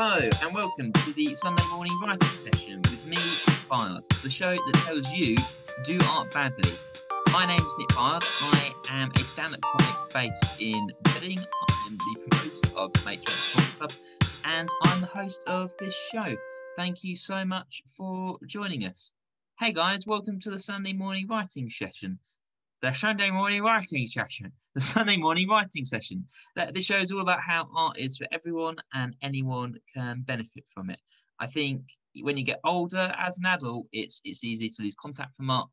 Hello and welcome to the Sunday morning writing session with me, Byard, the show that tells you to do art badly. My name is Nick Byard. I am a stand-up comic based in Reading. I am the promoter of Mates Comic Club, and I'm the host of this show. Thank you so much for joining us. Hey guys, welcome to the Sunday morning writing session. The Sunday morning writing session. The Sunday morning writing session. This show is all about how art is for everyone and anyone can benefit from it. I think when you get older as an adult, it's it's easy to lose contact from art,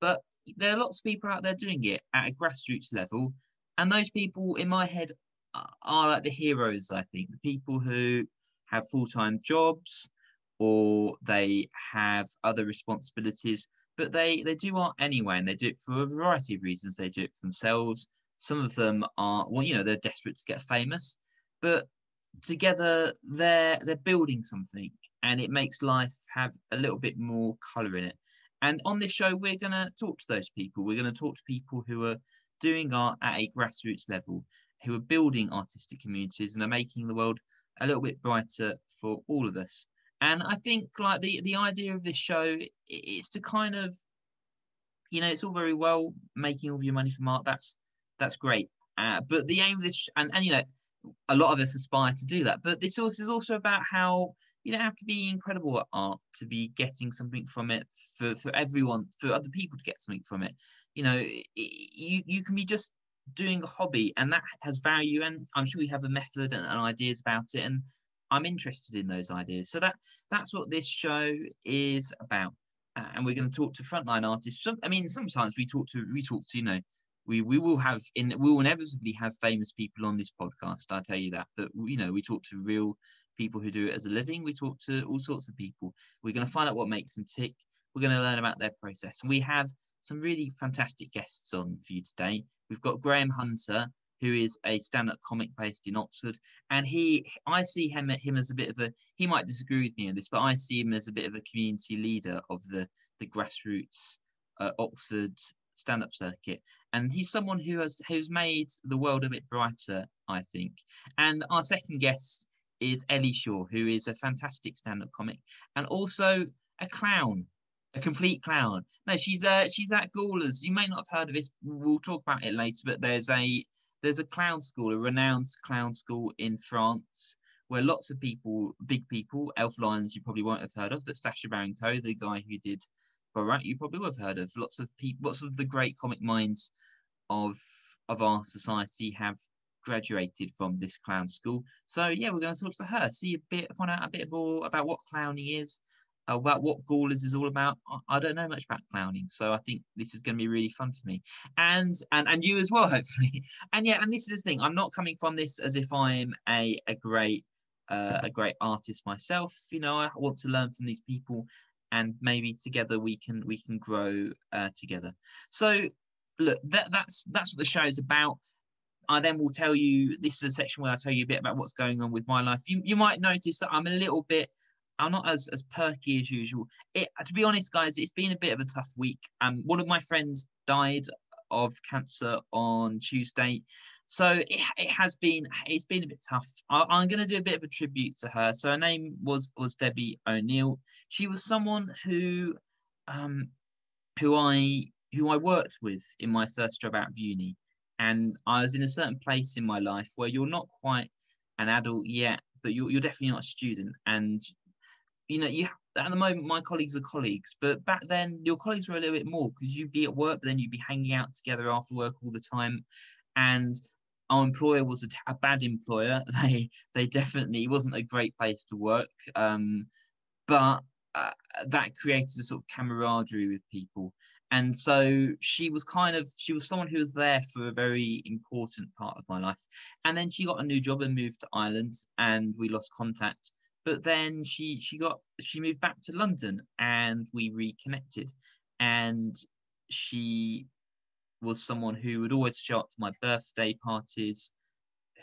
but there are lots of people out there doing it at a grassroots level, and those people in my head are, like the heroes. I think the people who have full time jobs or they have other responsibilities but they they do art anyway and they do it for a variety of reasons. They do it for themselves. Some of them are well you know they're desperate to get famous but together they're they're building something and it makes life have a little bit more color in it. And on this show we're going to talk to those people. We're going to talk to people who are doing art at a grassroots level who are building artistic communities and are making the world a little bit brighter for all of us and I think like the the idea of this show is to kind of, you know, it's all very well making all of your money from art. That's that's great. Uh, but the aim of this, and, and you know, a lot of us aspire to do that. But this also is also about how you don't have to be incredible at art to be getting something from it for, for everyone, for other people to get something from it. You know, it, you you can be just doing a hobby, and that has value. And I'm sure we have a method and, and ideas about it, and I'm interested in those ideas. So that that's what this show is about. Uh, and we're going to talk to frontline artists. Some, I mean, sometimes we talk to we talk to you know we we will have in we will inevitably have famous people on this podcast. I tell you that. But you know we talk to real people who do it as a living. We talk to all sorts of people. We're going to find out what makes them tick. We're going to learn about their process. And we have some really fantastic guests on for you today. We've got Graeme Hunter, who is a stand-up comic based in Oxford, and he, I see him him as a bit of a. He might disagree with me on this, but I see him as a bit of a community leader of the the grassroots uh, Oxford stand-up circuit, and he's someone who has who's made the world a bit brighter, I think. And our second guest is Elly Shaw, who is a fantastic stand-up comic and also a clown a complete clown. No, she's uh she's at Gauliers. You may not have heard of this. We'll talk about it later, but there's a there's a clown school, a renowned clown school in France, where lots of people, big people, Elf Lions, you probably won't have heard of, but Sacha Baron Cohen, the guy who did Borat, you probably would have heard of. Lots of people, lots of the great comic minds of of our society have graduated from this clown school. So yeah, we're going to talk to her, see a bit, find out a bit more about what clowning is, about what Gauliers is all about. I don't know much about clowning, so I think this is going to be really fun for me, and and and you as well, hopefully. And yeah, and this is the thing. I'm not coming from this as if I'm a a great uh, a great artist myself. You know, I want to learn from these people, and maybe together we can we can grow uh, together. So look, that that's that's what the show is about. I then will tell you. This is a section where I tell you a bit about what's going on with my life. You you might notice that I'm a little bit I'm not as, as perky as usual. It, to be honest, guys, it's been a bit of a tough week. Um, one of my friends died of cancer on Tuesday, so it, it has been it's been a bit tough. I, I'm going to do a bit of a tribute to her. So her name was was Debbie O'Neill. She was someone who, um, who I who I worked with in my first job out of uni, and I was in a certain place in my life where you're not quite an adult yet, but you're, you're definitely not a student, and you know, you at the moment my colleagues are colleagues, but back then your colleagues were a little bit more because you'd be at work, but then you'd be hanging out together after work all the time, and our employer was a, a bad employer. They they definitely wasn't a great place to work, um, but uh, that created a sort of camaraderie with people. And so she was kind of she was someone who was there for a very important part of my life. And then she got a new job and moved to Ireland, and we lost contact but then she she got she moved back to London and we reconnected. And she was someone who would always show up to my birthday parties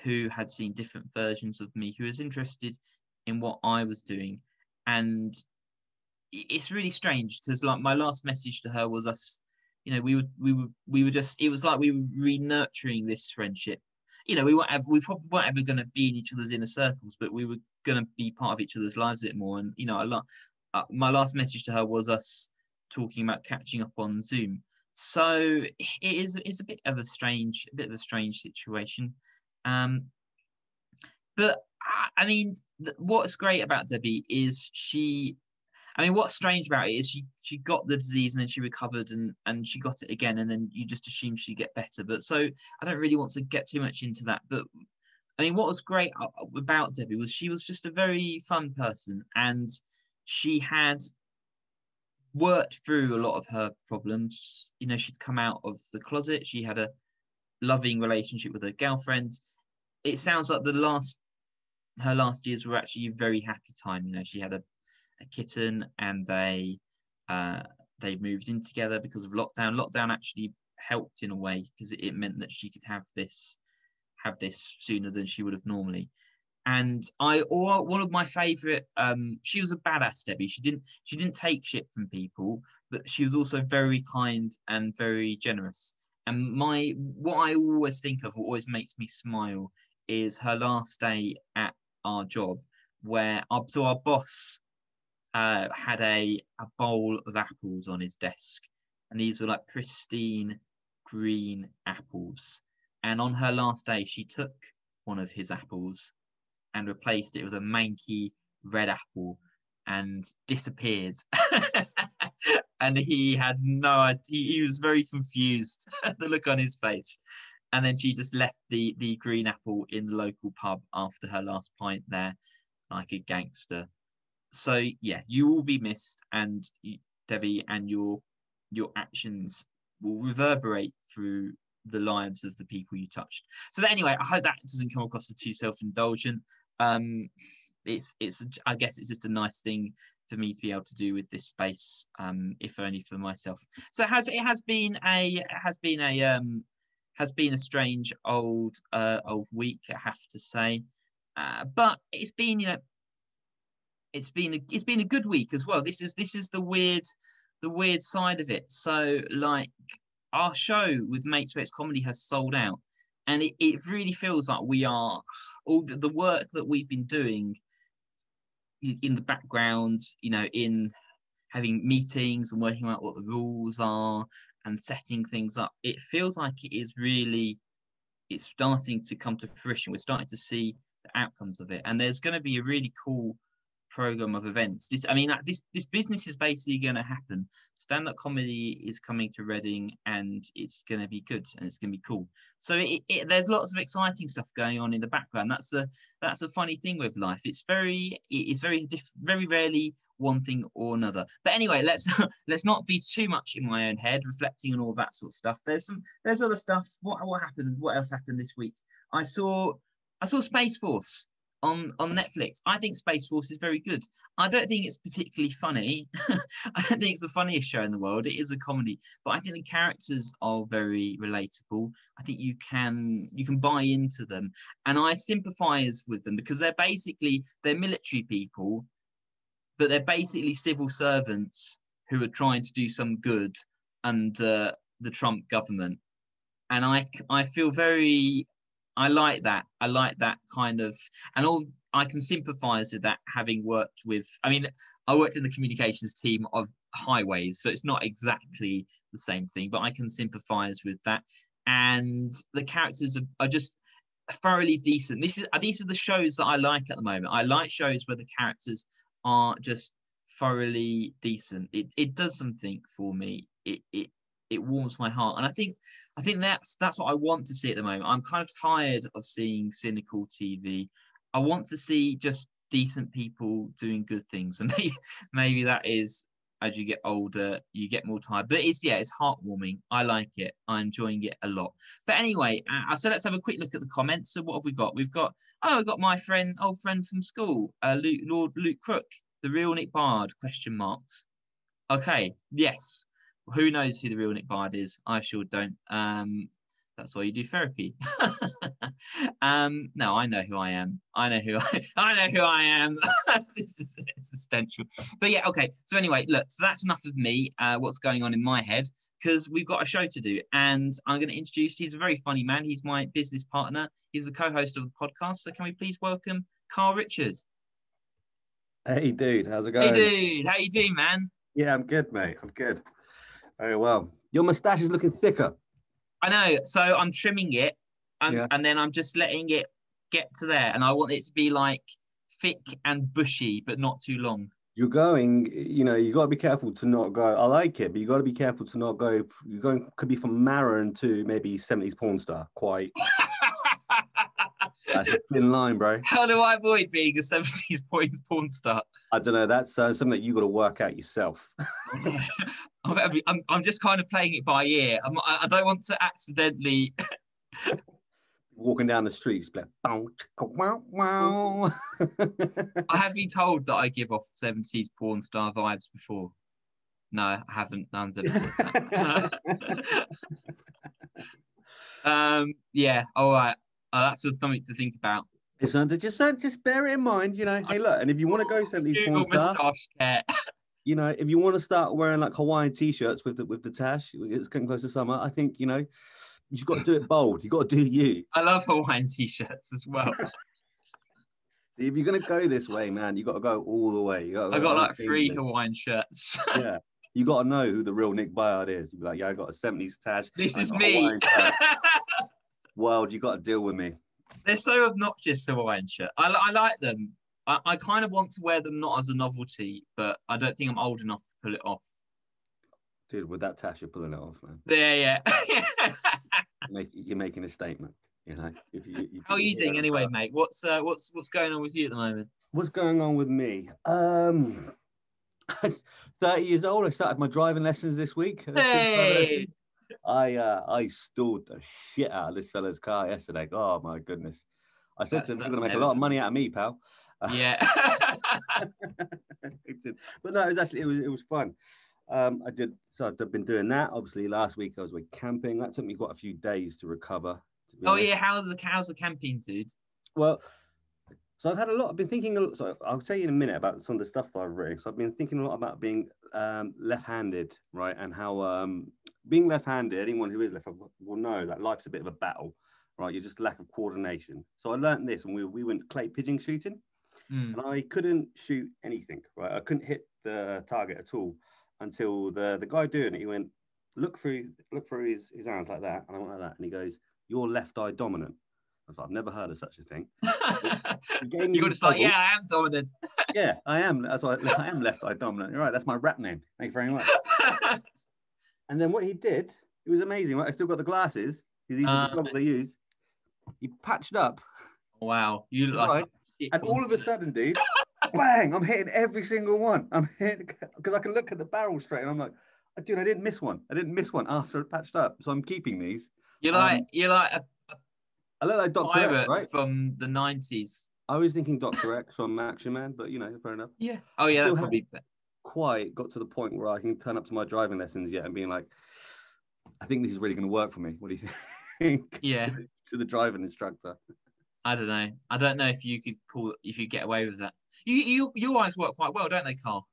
who had seen different versions of me who was interested in what I was doing. And it's really strange because like my last message to her was us you know we would we were we were just it was like we were re-nurturing this friendship you know, we weren't ever, we probably weren't ever going to be in each other's inner circles, but we were going to be part of each other's lives a bit more. And you know, a lot. Uh, my last message to her was us talking about catching up on Zoom. So it is it's a bit of a strange, a bit of a strange situation. Um, but I mean, what's great about Debbie is she. I mean, what's strange about it is she she got the disease and then she recovered and and she got it again and then you just assume she'd get better. But so I don't really want to get too much into that. But I mean, what was great uh, about Debbie was she was just a very fun person and she had worked through a lot of her problems. You know, she'd come out of the closet. She had a loving relationship with her girlfriend. It sounds like the last her last years were actually a very happy time. You know, she had a, a kitten and they uh, they moved in together because of lockdown. Lockdown actually helped in a way because it, meant that she could have this have this sooner than she would have normally. And I, or one of my favorite, um, she was a badass Debbie. She didn't, she didn't take shit from people, but she was also very kind and very generous. And my, what I always think of, what always makes me smile, is her last day at our job, where our, so our boss uh, had a, a bowl of apples on his desk, and these were like pristine green apples. And on her last day, she took one of his apples and replaced it with a manky red apple and disappeared. and he had no idea. He was very confused, the look on his face and then she just left the the green apple in the local pub after her last pint there, like a gangster. So yeah, you will be missed, and Debbie, and your your actions will reverberate through the lives of the people you touched. So anyway, I hope that doesn't come across as too self-indulgent. Um, it's it's I guess it's just a nice thing for me to be able to do with this space, um, if only for myself. So has it has been a has been a um, has been a strange old uh, old week, I have to say. Uh, but it's been, you know, it's been a, it's been a good week as well. This is this is the weird the weird side of it. So like our show with Mates Rates Comedy has sold out, and it, it really feels like we are all the, the work that we've been doing in the background, you know, in having meetings and working out what the rules are and setting things up, it feels like it is really it's starting to come to fruition. We're starting to see the outcomes of it, and there's going to be a really cool program of events. This, I mean, this this business is basically going to happen. Stand up comedy is coming to Reading, and it's going to be good and it's going to be cool. So it, it, there's lots of exciting stuff going on in the background. That's the that's a funny thing with life. It's very it's very diff, very rarely one thing or another. But anyway, let's let's not be too much in my own head, reflecting on all that sort of stuff. There's some there's other stuff. What what happened? What else happened this week? I saw I saw Space Force on on Netflix. I think Space Force is very good. I don't think it's particularly funny. I don't think it's the funniest show in the world. It is a comedy, but I think the characters are very relatable. I think you can you can buy into them, and I sympathise with them because they're basically they're military people, but they're basically civil servants who are trying to do some good under the Trump government. And I, I feel very I like that. I like that kind of, and all I can sympathise with that. Having worked with, I mean, I worked in the communications team of highways, so it's not exactly the same thing, but I can sympathise with that. And the characters are, are just thoroughly decent. This is these are the shows that I like at the moment. I like shows where the characters are just thoroughly decent. It it does something for me. It it it warms my heart. And I think I think that's that's what I want to see at the moment. I'm kind of tired of seeing cynical TV. I want to see just decent people doing good things, and maybe maybe that is as you get older, you get more tired. But it's yeah, it's heartwarming. I like it. I'm enjoying it a lot. But anyway, uh, so let's have a quick look at the comments. So what have we got? We've got oh, I've got my friend, old friend from school, uh, Luke, Lord Luke Crook, the real Nick Byard? Question marks. Okay, yes, who knows who the real Nick Byard is? I sure don't. Um, That's why you do therapy. um, no, I know who I am. I know who I, I know who I am. this is existential. But yeah, okay. So anyway, look. So that's enough of me. Uh, what's going on in my head? Because we've got a show to do, and I'm going to introduce. He's a very funny man. He's my business partner. He's the co-host of the podcast. So can we please welcome Carl Richard? Hey, dude. How's it going? Hey, dude. How you doing, man? Yeah, I'm good, mate. I'm good. Very well. Your mustache is looking thicker. I know. So I'm trimming it, and, Yeah. and then I'm just letting it get to there, and I want it to be like thick and bushy, but not too long. You're going, you know, you got to be careful to not go. I like it, but you got to be careful to not go. You're going, could be from Maron to maybe 70s porn star. Quite. That's a thin line, bro. How do I avoid being a 70s boys porn star? I don't know. That's uh, something that you got to work out yourself. I'm, I'm, I'm just kind of playing it by ear. I'm, I I don't want to accidentally. Walking down the streets, like, wow, wow. I have been told that I give off 70s porn star vibes before. No, I haven't. No one's ever said that. um, yeah, all right. Uh, that's something to think about. Just uh, just bear it in mind, you know. Hey, look, and if you want to go 70s Google porn star, moustache you know, if you want to start wearing like Hawaiian t-shirts with the with the tash, it's getting close to summer. I think you know, you've got to do it bold. You've got to do you. I love Hawaiian t-shirts as well. If you're gonna go this way, man, you got to go all the way. You gotta I got like three. Hawaiian shirts. Yeah, you got to know who the real Nick Byard is. You be like, yeah, I got a '70s tash. this I is me. World, you got to deal with me. They're so obnoxious, the Hawaiian shirt. I, I like them. I, I kind of want to wear them not as a novelty, but I don't think I'm old enough to pull it off. Dude, with that tash, you're pulling it off, man. Yeah, yeah. Make, you're making a statement. You know. If you, How are you doing anyway, mate? What's uh, what's what's going on with you at the moment? What's going on with me? Um, 30 years old. I started my driving lessons this week. Hey, I uh, I stalled the shit out of this fella's car yesterday. Oh my goodness! I said That's- to him, "You're gonna make a lot of money out of me, pal." yeah. But no, it was actually it was it was fun. Um, I did so I've been doing that. Obviously, last week I was with camping. That took me quite a few days to recover. to oh honest. yeah, how's the how's the camping, dude? Well, so I've had a lot. I've been thinking. A lot, so I'll tell you in a minute about some of the stuff that I've written. So I've been thinking a lot about being um, left-handed, right, and how um, being left-handed. Anyone who is left-handed will know that life's a bit of a battle, right? You're just lack of coordination. So I learned this when we we went clay pigeon shooting, Hmm. and I couldn't shoot anything. Right, I couldn't hit the target at all until the the guy doing it. He went look through look through his his hands like that, and I went like that, and he goes, "You're left eye dominant." I was like, I've never heard of such a thing. You're this just like, yeah, I am dominant. yeah, I am. That's why I am left side dominant. You're right. That's my rap name. Thank you very much. And then what he did, it was amazing. Right? I still got the glasses. He's using Uh, the glasses they use. He patched up, wow, you look like Right. and all of a sudden, dude, bang! I'm hitting every single one. I'm hitting because I can look at the barrel straight, and I'm like, dude, I didn't miss one. I didn't miss one after it patched up. So I'm keeping these. You're um, like you're like a I look like Doctor X, right? from the nineties. I was thinking Doctor X from Action Man, but you know, fair enough. Yeah. Oh yeah, that's Still probably quite got to the point where I can turn up to my driving lessons yet and being like, I think this is really going to work for me. What do you think? Yeah. to, to the driving instructor. I don't know. I don't know if you could pull if you get away with that. You you your eyes work quite well, don't they, Carl?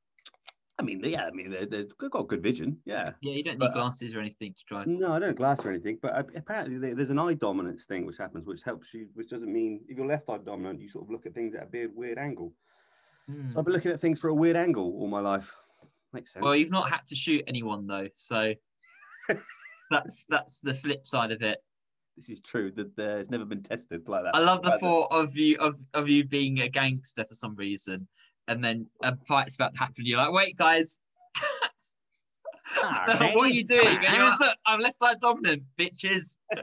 I mean, yeah, I mean, they- they've got good vision. Yeah. Yeah, you don't need But, uh, glasses or anything to drive. No, I don't glass or anything, but uh, apparently there- there's an eye dominance thing which happens, which helps you, which doesn't mean if you're left eye dominant, you sort of look at things at a weird, weird angle. Hmm. So I've been looking at things for a weird angle all my life. Makes sense. Well, you've not had to shoot anyone though, so that's that's the flip side of it. this is true that it's never been tested like that. I love the thought of you of, of you being a gangster for some reason, and then a fight's about to happen. You're like, wait, guys, Ah, what are you doing? And you're ah. like, look, I'm left side dominant, bitches.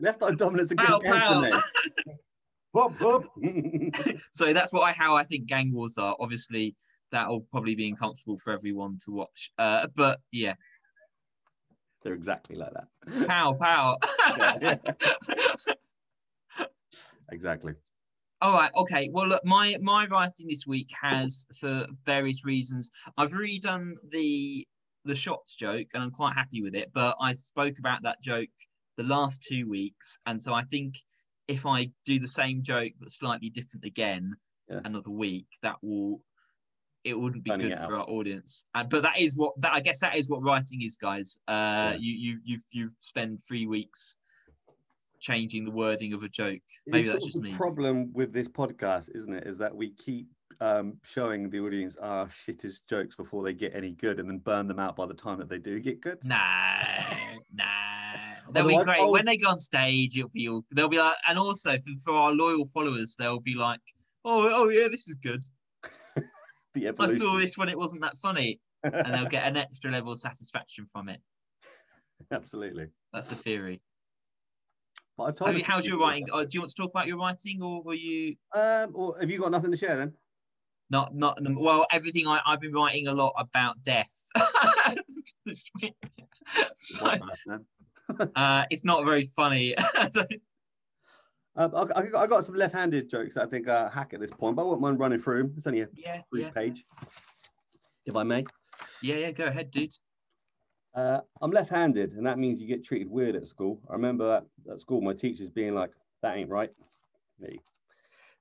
Left eye Pow, against cancer, pow. mate. Whoop, whoop. So that's what I how I think gang wars are. Obviously, that'll probably be uncomfortable for everyone to watch. Uh, but yeah, They're exactly like that. pow pow. Yeah, exactly. All right, okay. Well, look, my my writing this week has, for various reasons, I've redone the the shots joke, and I'm quite happy with it. But I spoke about that joke the last two weeks, and so I think if I do the same joke but slightly different again Yeah. another week, that will it wouldn't be Planning good for our audience. And but that is what that I guess that is what writing is, guys. Uh, Yeah. you you you you spend three weeks changing the wording of a joke. Maybe It's that's just of the me. problem with this podcast, isn't it? Is that we keep um, showing the audience our shittest jokes before they get any good, and then burn them out by the time that they do get good. Nah, nah. They'll be great I'll- when they go on stage. It'll be all. They'll be like, and also for, for our loyal followers, they'll be like, "Oh, oh yeah, this is good. I saw this when it wasn't that funny," and they'll get an extra level of satisfaction from it. Absolutely. That's the theory. But I've told you, how's your writing? Oh, do you want to talk about your writing, or were you. Um, or have you got nothing to share then? not not? Well, everything I I've been writing a lot about death this week, so What on earth, man? uh, it's not very funny. So- Um, I, I got- some left-handed jokes that I think are hack at this point, but I won't mind running through them. It's only a yeah, brief yeah, page, if I may. yeah, yeah. Go ahead, dude. Uh, I'm left-handed, and that means you get treated weird at school. I remember at, at school, my teachers being like, "That ain't right." Me,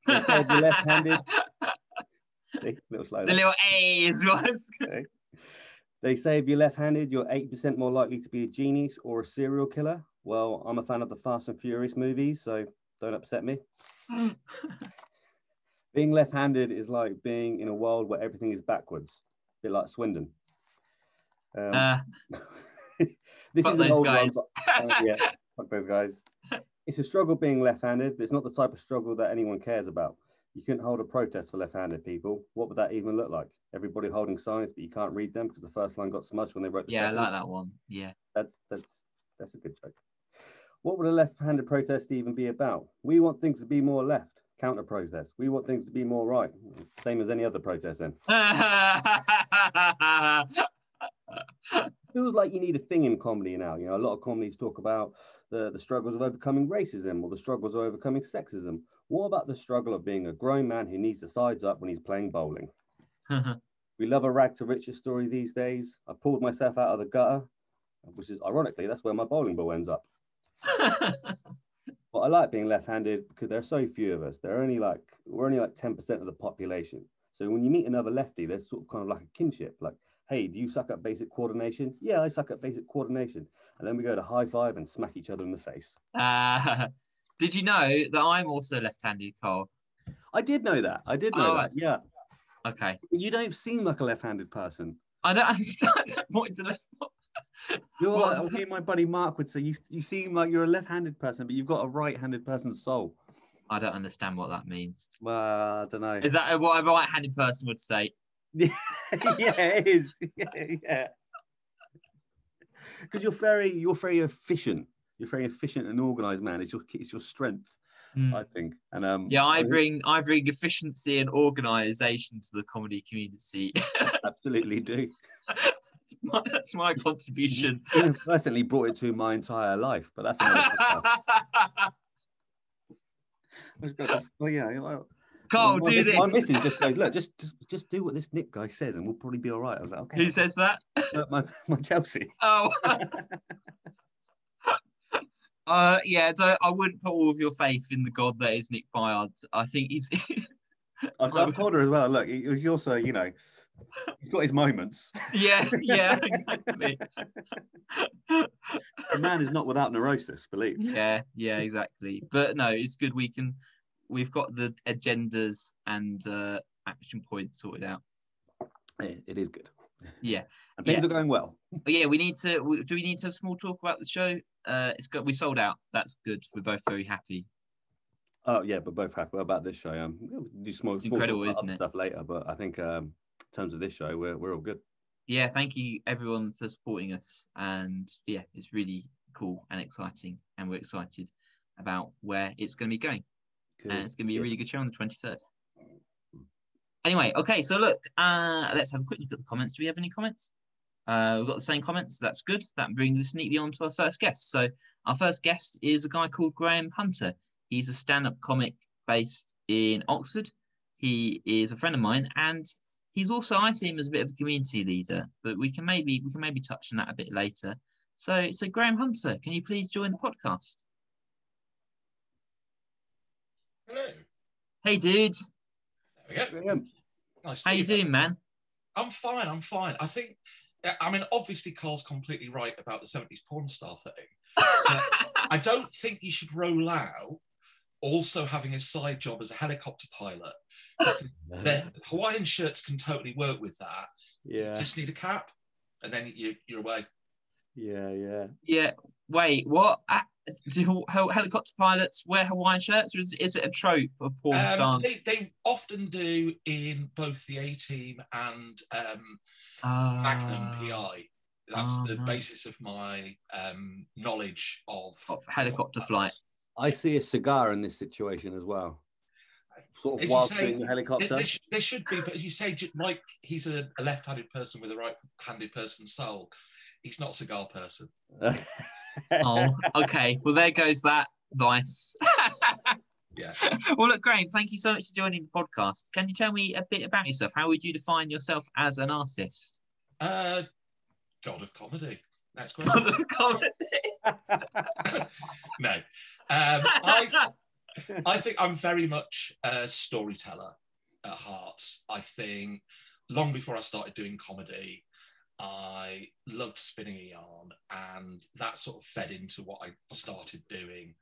you're left-handed. See, little the little A's was. They say if you're left-handed, you're eight percent more likely to be a genius or a serial killer. Well, I'm a fan of the Fast and Furious movies, so don't upset me. Being left-handed is like being in a world where everything is backwards, a bit like Swindon. Um, Uh, this is those old guys. one, but, uh, yeah, fuck those guys. It's a struggle being left-handed, but it's not the type of struggle that anyone cares about. You couldn't hold a protest for left-handed people. What would that even look like? Everybody holding signs, but you can't read them because the first line got smudged when they wrote the yeah, I like that one. Yeah. That's that's that's a good joke. What would a left-handed protest even be about? We want things to be more left. Counter protest. We want things to be more right. Same as any other protest. Then feels like you need a thing in comedy now. You know, a lot of comedies talk about the the struggles of overcoming racism or the struggles of overcoming sexism. What about the struggle of being a grown man who needs the sides up when he's playing bowling? We love a rag to riches story these days. I pulled myself out of the gutter, which is ironically that's where my bowling ball ends up. But I like being left-handed because there are so few of us. There are only like we're only like 10% of the population. So when you meet another lefty, there's sort of kind of like a kinship. Like, hey, do you suck at basic coordination? Yeah, I suck at basic coordination. And then we go to high five and smack each other in the face. uh, did you know that I'm also left-handed, Carl? I did know that. I did know Oh, that. Yeah. Okay. You don't seem like a left-handed person. I don't understand what is a left. You're like, and my buddy Mark would say, you, you seem like you're a left-handed person, but you've got a right-handed person's soul. I don't understand what that means. Well, I don't know. Is that what a right-handed person would say? yeah, it is. Yeah, yeah. Because you're very, you're very efficient. You're very efficient and organized, man. It's your, it's your strength, Hmm. I think. And um, Yeah, I bring I bring efficiency and organisation to the comedy community. absolutely do. that's, my, that's my contribution. You perfectly brought it to my entire life, but that's another podcast. well, yeah. Carl, do miss- My this. missus just goes, look, just, just, just do what this Nick guy says, and we'll probably be all right. I was like, okay. Who says that? Uh, my, my Chelsea. Oh. uh, yeah, don't, I wouldn't put all of your faith in the god that is Nick Byard. I think he's. I've, I've told her as well. Look, he's also, you know, he's got his moments. yeah, yeah, exactly. The man is not without neurosis, believe. yeah, yeah, exactly. But no, it's good. We can. We've got the agendas and uh, action points sorted out. It, it is good. Yeah. And things Yeah. are going well. But yeah, we need to. we- Do we need to have small talk about the show? Uh, it's got we sold out. That's good. We're both very happy. Oh yeah, but both happy about this show. Um, we'll do small, It's small incredible, talk about isn't it? Stuff later, but I think um, in terms of this show, we're we're all good. Yeah, thank you everyone for supporting us, and yeah, it's really cool and exciting, and we're excited about where it's going to be going, And it's going to be a really good show on the twenty third. Anyway, okay, so look, uh, let's have a quick look at the comments. Do we have any comments? Uh, we've got the same comments. That's good. That brings us neatly on to our first guest. So our first guest is a guy called Graeme Hunter. He's a stand-up comic based in Oxford. He is a friend of mine, and he's also I see him as a bit of a community leader. But we can maybe we can maybe touch on that a bit later. So, so Graeme Hunter, can you please join the podcast? Hello. Hey, dude. There we go. Nice How see you doing, man? I'm fine. I'm fine. I think. I mean, obviously, Carl's completely right about the 70s porn star thing. I don't think you should roll out also having a side job as a helicopter pilot. the Hawaiian shirts can totally work with that. You Yeah, just need a cap, and then you, you're away. yeah, yeah. yeah. Wait, what? Uh, Do helicopter pilots wear Hawaiian shirts, or is, is it a trope of porn Um, stars? they, they often do in both the A Team and um, Ah, Magnum PI. That's oh, the basis of my um, knowledge of, Of helicopter flight. I see a cigar in this situation as well. Sort of you whilst say, doing the There, helicopter. there sh- there should be, but as you say, ju- like he's a, a left-handed person with a right-handed person's soul. He's not a cigar person. Oh, okay. Well, there goes that vice. Yeah. well, look, Graeme, thank you so much for joining the podcast. Can you tell me a bit about yourself? How would you define yourself as an artist? Uh, God of comedy. Next God question. of comedy. no. Um, I, I think I'm very much a storyteller at heart. I think long before I started doing comedy, I loved spinning a yarn, and that sort of fed into what I started doing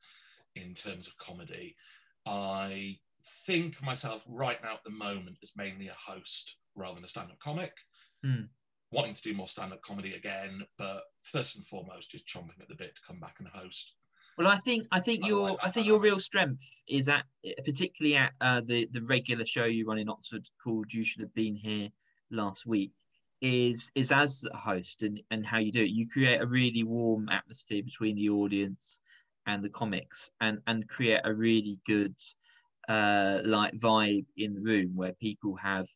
in terms of comedy. I think of myself right now at the moment as mainly a host rather than a stand up comic. Hmm. Wanting to do more stand up comedy again, but first and foremost, just chomping at the bit to come back and host. Well, I think I think I your like I think your real strength is at particularly at uh, the the regular show you run in Oxford called You Should Have Been Here last week is is as a host and and how you do it. You create a really warm atmosphere between the audience and the comics and and create a really good uh like vibe in the room where people have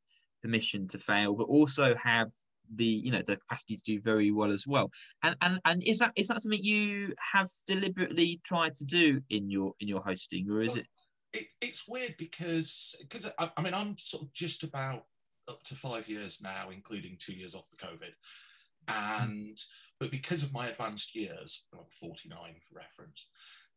permission to fail but also have the you know the capacity to do very well as well and and and is that is that something you have deliberately tried to do in your in your hosting or is it it, it's weird because because I, I mean I'm sort of just about up to five years now, including two years off the COVID, and but because of my advanced years, I'm 49 for reference.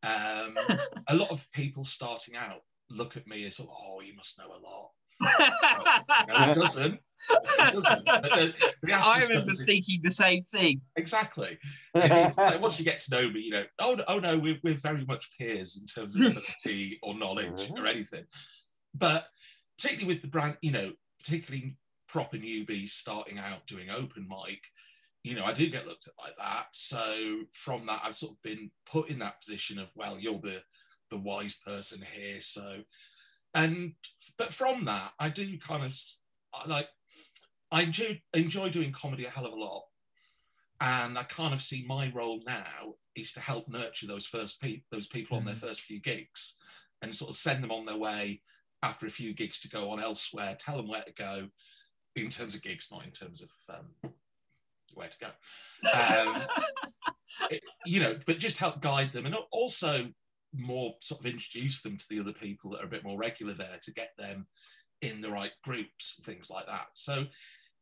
Um, a lot of people starting out look at me as oh you must know a lot. No, it doesn't. It doesn't. The- the- I remember thinking the same thing. exactly. It- like, once you get to know me, you know, oh, no- oh no, we're, we're very much peers in terms of ability or knowledge or anything. But particularly with the brand, you know, particularly proper newbies starting out doing open mic, you know, I do get looked at like that. So from that, I've sort of been put in that position of, well, you're the the wise person here. So, and but from that, I do kind of like I enjoy enjoy doing comedy a hell of a lot. And I kind of see my role now is to help nurture those first people, those people on their mm. first few gigs, and sort of send them on their way after a few gigs to go on elsewhere. Tell them where to go, in terms of gigs, not in terms of um, where to go. Um, it- you know, but just help guide them, and also more sort of introduce them to the other people that are a bit more regular there to get them in the right groups, things like that. So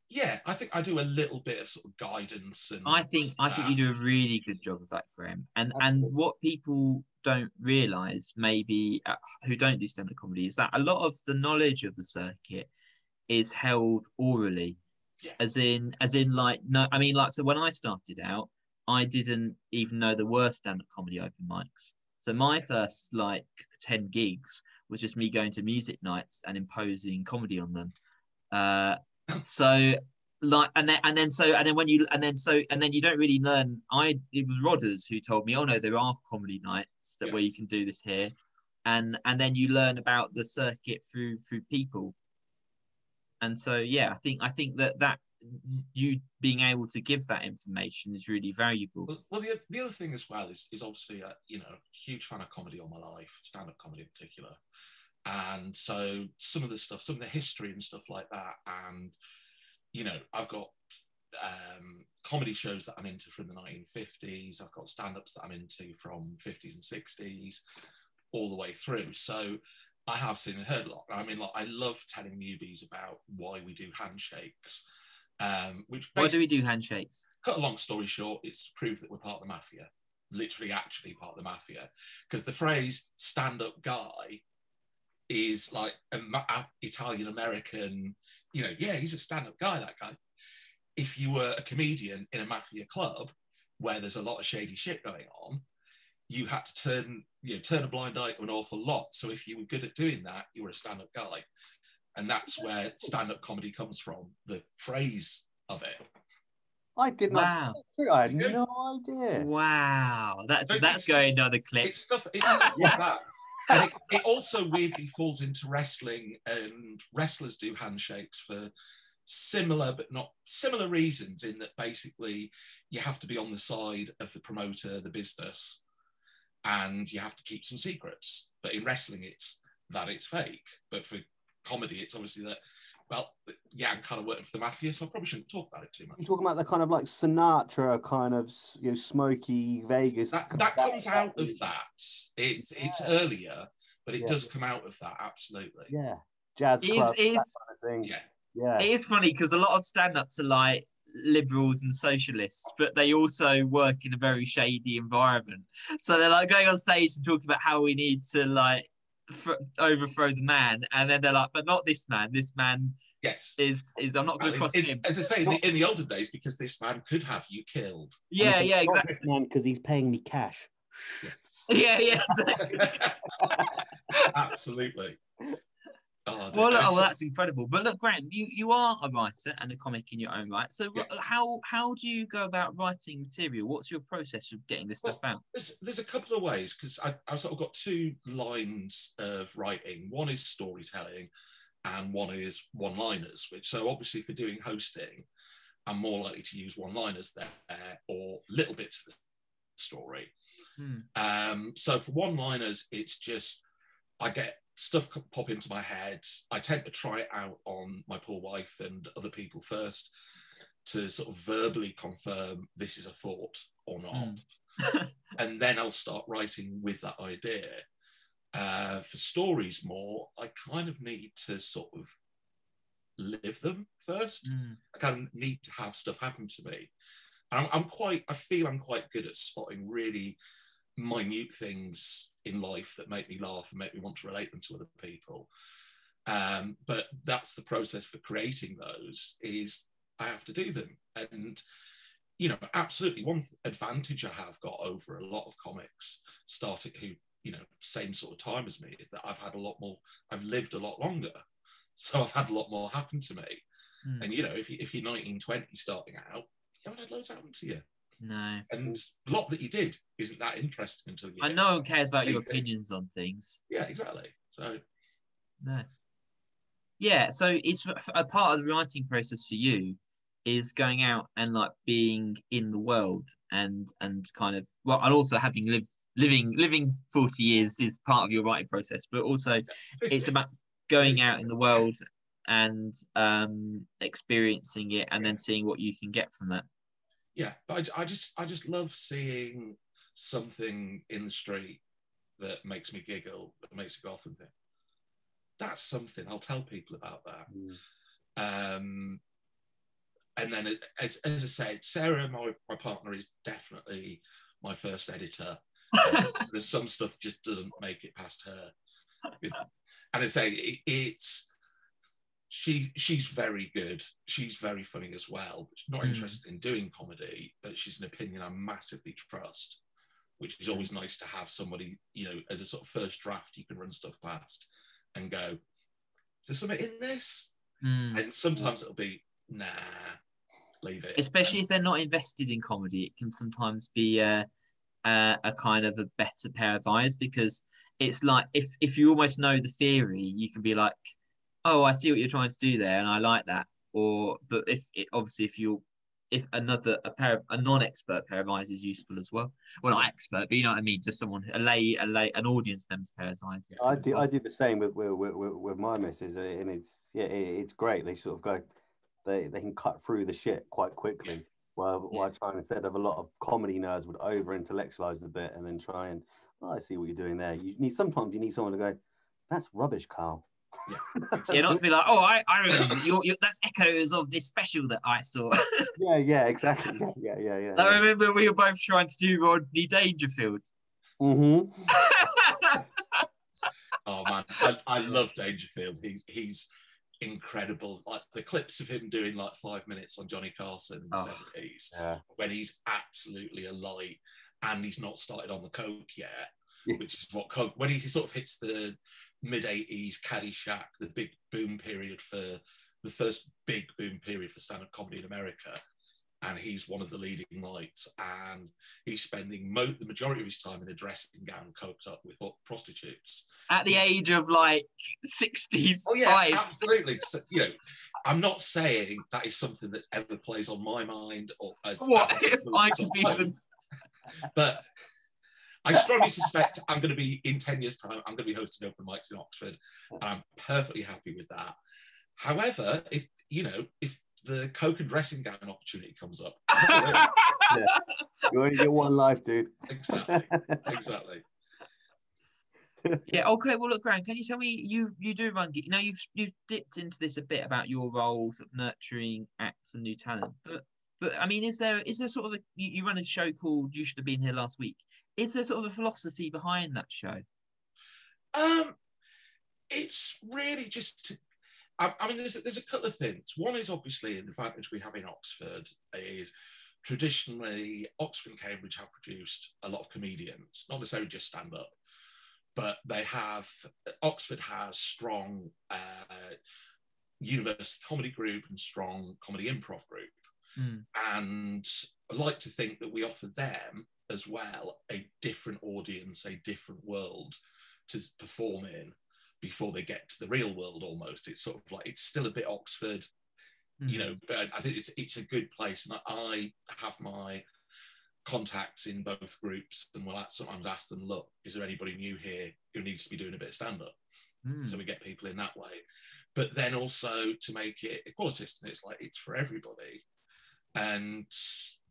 yeah, I think I do a little bit of sort of guidance and I think I think you do a really good job of that, Graeme. And and what people don't realise, maybe uh, who don't do stand-up comedy, is that a lot of the knowledge of the circuit is held orally, Yeah. as in as in like no, I mean like so when I started out, I didn't even know there were stand-up comedy open mics. So my first like ten gigs was just me going to music nights and imposing comedy on them. Uh, so like and then and then so and then when you and then so and then you don't really learn i it was rodders who told me oh no there are comedy nights that where you can do this here and and then you learn about the circuit through through people and so yeah i think i think that that you being able to give that information is really valuable Well, well the, the other thing as well is, is obviously, uh, you know, huge fan of comedy all my life, stand up comedy in particular. And so some of the stuff, some of the history and stuff like that. And, you know, I've got um, comedy shows that I'm into from the 1950s. I've got stand ups that I'm into from 50s and 60s all the way through. So I have seen and heard a lot. I mean, like, I love telling newbies about why we do handshakes Um, which Why do we do handshakes? cut a long story short, it's to prove that we're part of the mafia, literally, actually part of the mafia. Because the phrase stand up guy is like an Italian American, you know, yeah, he's a stand up guy, that guy. If you were a comedian in a mafia club where there's a lot of shady shit going on, you had to turn, you know, turn a blind eye to an awful lot. So if you were good at doing that, you were a stand up guy. And that's where stand up comedy comes from, the phrase of it. I did not. Wow. I had no idea. Wow. That's So that's going it's- down the clip. It's stuff. It's stuff like that. And it, it also weirdly falls into wrestling, and wrestlers do handshakes for similar but not similar reasons. In that, basically, you have to be on the side of the promoter, the business, and you have to keep some secrets. But in wrestling, it's that it's fake. But for comedy, it's obviously that. Well, yeah, I'm kind of working for the mafia, so I probably shouldn't talk about it too much. You're talking about the kind of like Sinatra kind of you know smoky Vegas. that, that comes out of that. It, it's Yeah. earlier, but it Yeah. does come out of that, absolutely. Yeah, jazz It is, club, it is, that kind of thing. Yeah. Yeah, it is funny because a lot of stand-ups are like liberals and socialists, but they also work in a very shady environment. So they're like going on stage and talking about how we need to like f- overthrow the man, and then they're like, but not this man. This man Yes. is is I'm not going to cross in- him. as I say, in the, in the olden days, because this man could have you killed. Yeah, yeah, exactly. Man, because he's paying me cash. Yeah, yeah. exactly. Absolutely. Oh, Well, look, oh, well, that's incredible. But look, Graeme, you, you are a writer and a comic in your own right. So, Yeah. how how do you go about writing material? What's your process of getting this stuff out? there's, there's a couple of ways because I've sort of got two lines of writing. One is storytelling, and one is one-liners. Which so obviously for doing hosting, I'm more likely to use one-liners there or little bits of the story. Hmm. Um, so for one-liners, it's just I get stuff pop into my head. I tend to try it out on my poor wife and other people first to sort of verbally confirm this is a thought or not. and then I'll start writing with that idea. Uh, for stories more, I kind of need to sort of live them first. Mm. I kind of need to have stuff happen to me. I'm, I'm quite, I feel I'm quite good at spotting really minute things in life that make me laugh and make me want to relate them to other people. Um, but that's the process for creating those is I have to do them. And, you know, absolutely one advantage I have got over a lot of comics starting who, you know, same sort of time as me is that I've had a lot more, I've lived a lot longer. So I've had a lot more happen to me. Mm. And you know, if, you, if you're 19, 20 starting out, you haven't had loads happen to you. No, And a lot that you did isn't that interesting until you. I get- no one cares about your opinions on things. Yeah, exactly. So No. Yeah, so it's a part of the writing process for you is going out and like being in the world and and kind of well and also having lived living living 40 years is part of your writing process but also it's about going out in the world and um experiencing it and then seeing what you can get from that yeah, but I, I just I just love seeing something in the street that makes me giggle, that makes me go off and think. That's something. I'll tell people about that. Mm. Um, and then, as, as I said, Sarah, my, my partner, is definitely my first editor. There's some stuff just doesn't make it past her. And I say it, it's she she's very good. She's very funny as well. She's not Mm. interested in doing comedy, but she's an opinion I massively trust, which is always nice to have somebody, you know, as a sort of first draft you can run stuff past and go, is there something in this? Mm. And sometimes it'll be, nah, leave it. especially if they're not invested in comedy it can sometimes be a, a, a kind of a better pair of eyes because it's like if if you almost know the theory you can be like oh i see what you're trying to do there and i like that or but if it obviously if you if another a pair of a non-expert pair of eyes is useful as well well not expert but you know what i mean just someone a lay a lay an audience member's pair of eyes is I do. well. I do the same with with, with, with- my missus, uh, and it's yeah, it, it's great. They sort of go, they they can cut through the shit quite quickly. While Yeah. while trying instead of a lot of comedy nerds would over intellectualize the bit and then try and oh, I see what you're doing there. You need sometimes you need someone to go, that's rubbish, Carl. Yeah, exactly. You're not to be like, oh, I, I remember you're, you're, that's echoes of this special that I saw. yeah, yeah, exactly. Yeah, yeah, yeah, yeah. I yeah. remember we were both trying to do Rodney Dangerfield. Mhm. Oh man, I, I love Dangerfield. He's he's incredible. Like the clips of him doing like five minutes on Johnny Carson in the Oh. seventies Yeah. when he's absolutely a light and he's not started on the coke yet, Yeah. which is what coke when he sort of hits the mid eighties Caddyshack, the big boom period for the first big boom period for stand-up comedy in America. And he's one of the leading lights, and he's spending mo- the majority of his time in a dressing gown, coked up with what, prostitutes. At the age of like 65. Oh yeah, absolutely. So, you know, I'm not saying that is something that ever plays on my mind or as, What as if I could be the but I strongly suspect I'm going to be in 10 years' time, I'm going to be hosting open mics in Oxford, and I'm perfectly happy with that. However, if you know, if the coke and dressing gown opportunity comes up, You only get one life, dude. exactly, exactly. Yeah. Okay. Well, look, Grant. Can you tell me you you do run? You know, you've you've dipped into this a bit about your roles of nurturing acts and new talent, but but I mean, is there is there sort of a you, you run a show called You Should Have Been Here Last Week? Is there sort of a philosophy behind that show? Um, it's really just. To, I, I mean, there's there's a couple of things. One is obviously an advantage we have in Oxford is traditionally Oxford and Cambridge have produced a lot of comedians, not necessarily just stand up, but they have Oxford has strong uh, university comedy group and strong comedy improv group, Mm. and I like to think that we offer them as well a different audience, a different world to perform in before they get to the real world almost. It's sort of like it's still a bit oxford you know but i think it's it's a good place. And i, have my contacts in both groups and will sometimes ask them look is there anybody new here who needs to be doing a bit of stand up Mm. so we get people in that way. But then also to make it equalitist and it's like it's for everybody. And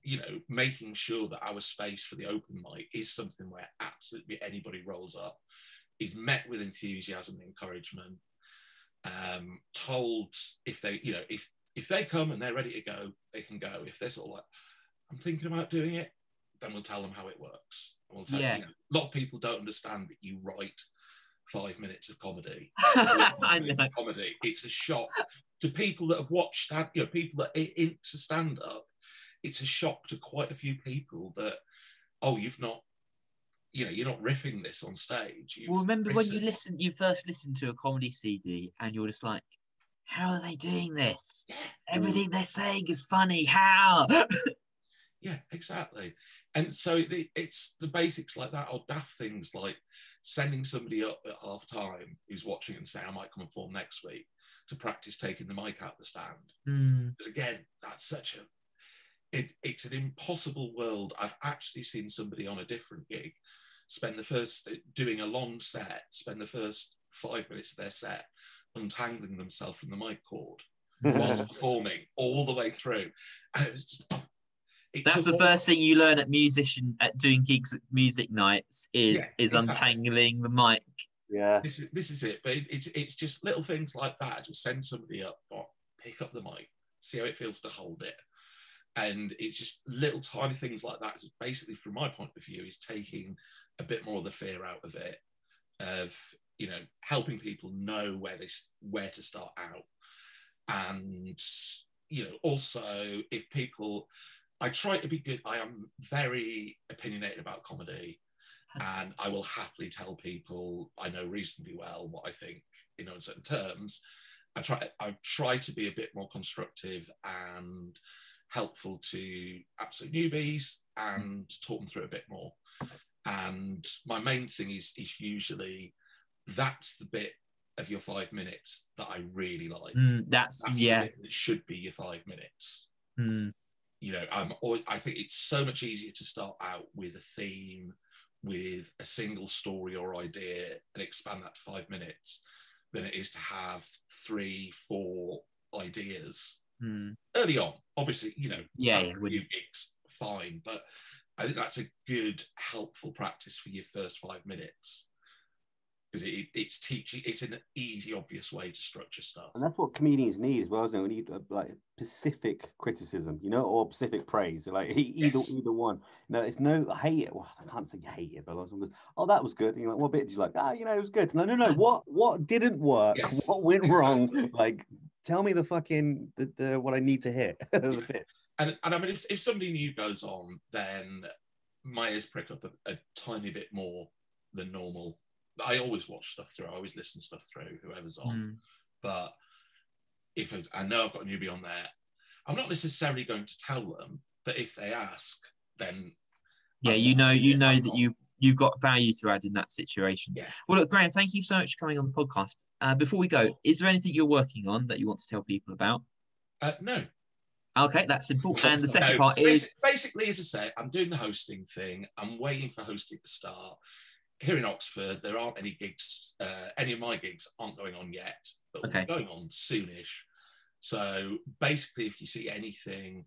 you know making sure that our space for the open mic is something where absolutely anybody rolls up is met with enthusiasm and encouragement um told if they you know if if they come and they're ready to go they can go if they're sort of like i'm thinking about doing it then we'll tell them how it works we'll tell Yeah. you know, a lot of people don't understand that you write five minutes of comedy I know. comedy. It's a shock to people that have watched you know, people that are into stand up. It's a shock to quite a few people that, oh, you've not, you know, you're not riffing this on stage. You've Well, remember when you written- listen, you first listened to a comedy CD, and you're just like, "How are they doing this? Yeah, Everything they're saying is funny. How?" yeah, exactly. And so it, it's the basics like that, or daft things like sending somebody up at half time who's watching and saying, I might come and form next week to practice taking the mic out the stand. Mm. because again, that's such a it, it's an impossible world. I've actually seen somebody on a different gig spend the first uh, doing a long set, spend the first five minutes of their set untangling themselves from the mic cord whilst performing all the way through, and it was just. oh, it That's the first thing you learn at musician at doing gigs at music nights is Yeah, is exactly. untangling the mic. yeah. this is this is it. But it, it's it's just little things like that. Just send somebody up, or pick up the mic, see how it feels to hold it, and it's just little tiny things like that. It's basically, from my point of view, is taking a bit more of the fear out of it, of you know helping people know where they where to start out, and you know also if people. I try to be good. I am very opinionated about comedy and I will happily tell people I know reasonably well what I think, you know, in certain terms. I try I try to be a bit more constructive and helpful to absolute newbies and talk them through a bit more. And my main thing is is usually that's the bit of your five minutes that I really like. Mm, that's That's yeah. that should be your five minutes Mm, you know, I'm always, I think it's so much easier to start out with a theme, with a single story or idea, and expand that to five minutes, than it is to have three, four ideas mm. early on. Obviously, you know, Yeah, yeah, a few gigs, fine, but I think that's a good, helpful practice for your first five minutes. Because it, it's teaching. It's an easy, obvious way to structure stuff. And that's what comedians need as well, isn't it? We need uh, like specific criticism, you know, or specific praise. Like either Yes. either one. No, it's no I hate it. Well, I can't say you hate it, but like someone goes, "Oh, that was good." And you're like, "What bit did you like?" Ah, you know, it was good. No, no, no. What what didn't work? Yes. What went wrong? like, tell me the fucking the, the what I need to hear. And, and I mean, if, if somebody new goes on, then my ears prick up a, a tiny bit more than normal. I always watch stuff through. I always listen stuff through, whoever's on. Mm. But if I know I've got a newbie on there, I'm not necessarily going to tell them. But if they ask, then Yeah, I'm you know, you know that not- you you've got value to add in that situation. Yeah. Well, look, Graeme, thank you so much for coming on the podcast. Uh, before we go, is there anything you're working on that you want to tell people about? Uh, no. Okay, that's simple. And the second No, part is basically, as I say, I'm doing the hosting thing. I'm waiting for hosting to start. Here in Oxford, there aren't any gigs. Uh, any of my gigs aren't going on yet, but Okay. going on soonish. So basically, if you see anything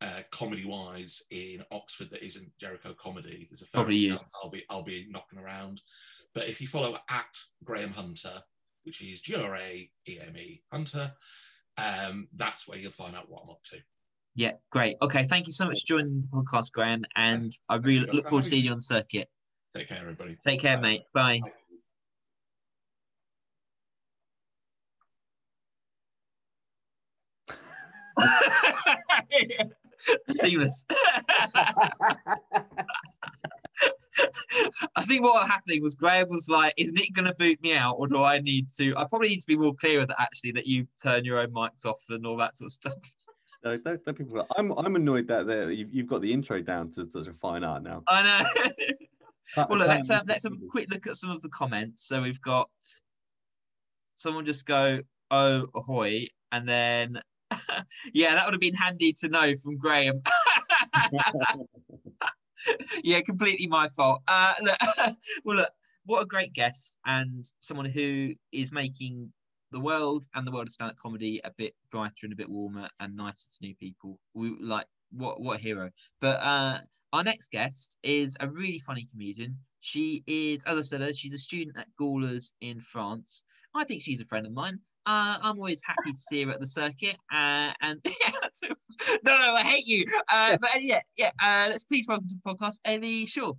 uh, comedy-wise in Oxford that isn't Jericho comedy, there's a fair Probably you. chance I'll be I'll be knocking around. But if you follow at Graeme Hunter, which is G R A E M E Hunter, um, that's where you'll find out what I'm up to. yeah, great. Okay, thank you so much for joining the podcast, Graeme. And I really look forward to seeing you on the circuit. Take care, everybody. Take care, mate. Bye. Seamless. I think what was happening was Graeme was like, "Is Nick going to boot me out, or do I need to?" I probably need to be more clear with that actually that you turn your own mics off and all that sort of stuff. No, don't, don't people. I'm I'm annoyed that there you've, you've got the intro down to such a fine art now. I know. Well, look, let's have let's have a quick look at some of the comments. So we've got someone just go, "Oh, ahoy," and then yeah, that would have been handy to know from Graeme. yeah, completely my fault. Uh, look, well, look, what a great guest and someone who is making the world and the world of stand-up comedy a bit brighter and a bit warmer and nicer for new people. We like what what a hero. But uh, our next guest is a really funny comedian. She is, as I said, she's a student at Gawlers in France. I think she's a friend of mine. Uh, I'm always happy to see her at the circuit. Uh, and yeah, no, no, I hate you. Uh, but uh, yeah, yeah. Uh, let's please welcome to the podcast, Elly Shaw.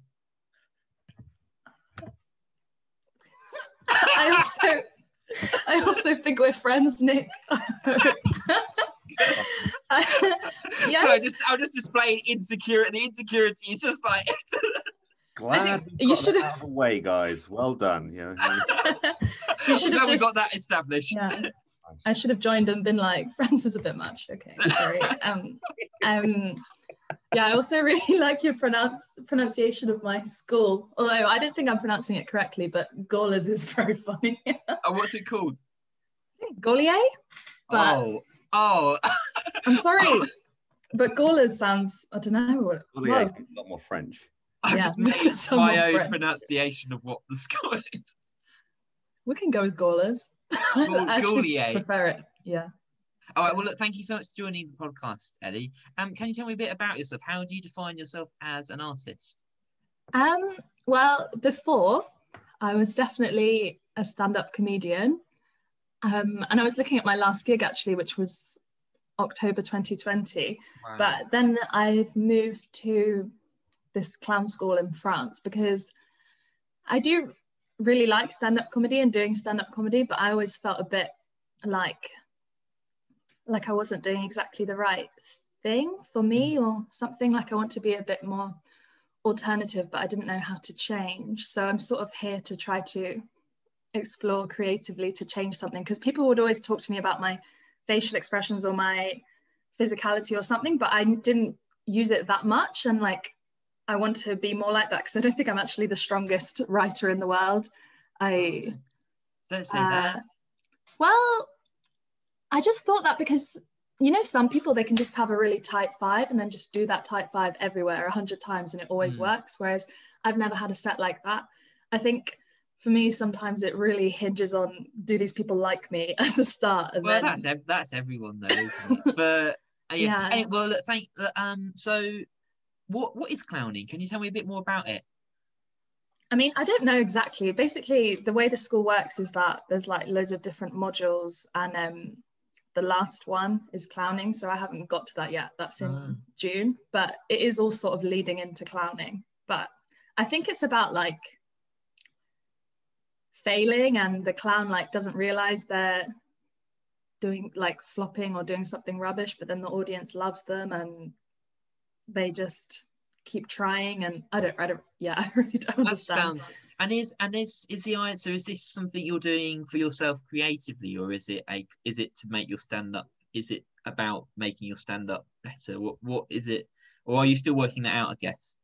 I also, I also think we're friends, Nick. So yes, just I'll just display insecurity. The insecurity is just like Glad you should have- out of the way, guys. Well done. You you should Glad have we just. got that established. Yeah. I should have joined and been like, friends is a bit much. Okay, sorry. Um, um, yeah, I also really like your pronounce pronunciation of my school. Although I don't think I'm pronouncing it correctly, but Gaullers is very funny. Oh, what's it called? Gaulier? But oh, oh, I'm sorry, oh. but Gaullers sounds. I don't know what. well, yeah, a lot more French. I Yeah, just that's made someone my own friend. pronunciation of what the school is. we can go with Gaullers. Gaul- I actually Gaulier. prefer it. Yeah. All right. Well, look, thank you so much for joining the podcast, Elly. Um, can you tell me a bit about yourself? How do you define yourself as an artist? Um, well, before I was definitely a stand-up comedian. Um, and I was looking at my last gig actually, which was October 2020. But then I've moved to this clown school in France because I do really like stand-up comedy and doing stand-up comedy, but I always felt a bit like like I wasn't doing exactly the right thing for me or something like I want to be a bit more alternative, but I didn't know how to change. So I'm sort of here to try to explore creatively to change something because people would always talk to me about my facial expressions or my physicality or something, but I didn't use it that much. And like, I want to be more like that because I don't think I'm actually the strongest writer in the world. I, Don't say uh, that. well, I just thought that because you know, some people they can just have a really tight five and then just do that tight five everywhere a hundred times and it always Mm. works. Whereas I've never had a set like that. I think for me, sometimes it really hinges on do these people like me at the start? And Well, then, that's ev- that's everyone though, but uh, yeah. Yeah. Anyway, well, look, thank. Um, so what what is clowning? Can you tell me a bit more about it? I mean, I don't know exactly. Basically, the way the school works is that there's like loads of different modules, and um, the last one is clowning. So I haven't got to that yet. That's in Oh. June, but it is all sort of leading into clowning. But I think it's about like failing, and the clown like doesn't realize they're doing like flopping or doing something rubbish, but then the audience loves them and they just keep trying. And I don't, I don't, yeah, I really don't That understand. sounds. And is and is is the answer? Is this something you're doing for yourself creatively, or is it a is it to make your stand up? Is it about making your stand up better? What what is it? Or are you still working that out? I guess.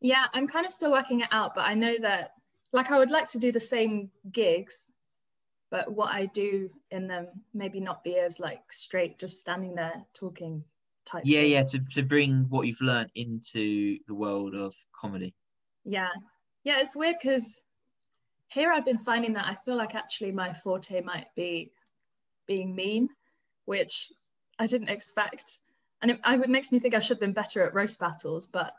Yeah, I'm kind of still working it out, but I know that like I would like to do the same gigs, but what I do in them maybe not be as like straight, just standing there talking type. Yeah, thing. yeah. To to bring what you've learned into the world of comedy. Yeah. Yeah, it's weird because here I've been finding that I feel like actually my forte might be being mean, which I didn't expect. And it, it makes me think I should have been better at roast battles, but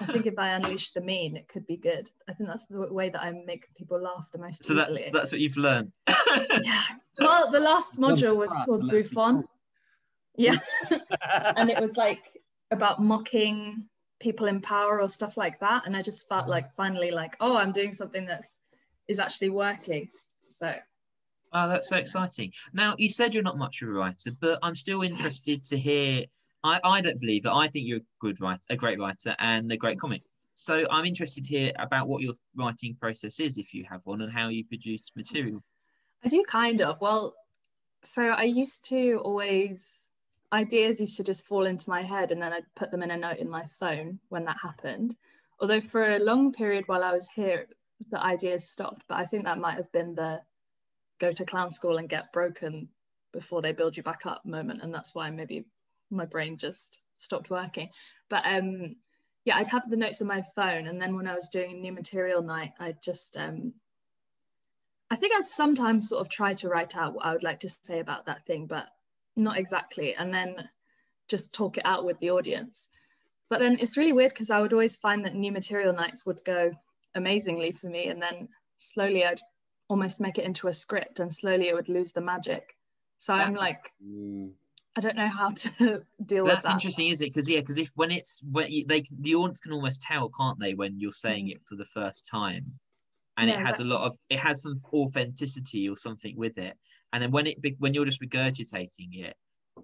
I think if I unleash the mean, it could be good. I think that's the way that I make people laugh the most So that's easily. that's what you've learned. yeah. Well, the last module was called but let's Bouffon. Yeah. and it was like about mocking people in power or stuff like that. And I just felt mm-hmm. like finally like, oh, I'm doing something that is actually working. So Oh, that's so exciting. Now, you said you're not much of a writer, but I'm still interested to hear. I, I don't believe that. I think you're a good writer, a great writer, and a great comic. So I'm interested to hear about what your writing process is, if you have one, and how you produce material. I do kind of. Well, so I used to always ideas used to just fall into my head and then I'd put them in a note in my phone when that happened. Although for a long period while I was here, the ideas stopped. But I think that might have been the go to clown school and get broken before they build you back up moment. And that's why maybe my brain just stopped working. But um yeah, I'd have the notes on my phone. And then when I was doing new material night, I'd just um I think I'd sometimes sort of try to write out what I would like to say about that thing, but not exactly. And then just talk it out with the audience. But then it's really weird because I would always find that new material nights would go amazingly for me. And then slowly I'd almost make it into a script and slowly it would lose the magic. So I'm like, Mm. I don't know how to deal with that. That's interesting, is it? Because yeah, because if when it's when you, they the audience can almost tell, can't they, when you're saying Mhm. it for the first time, and Yeah, it has a lot of it has some authenticity or something with it, and then when it when you're just regurgitating it,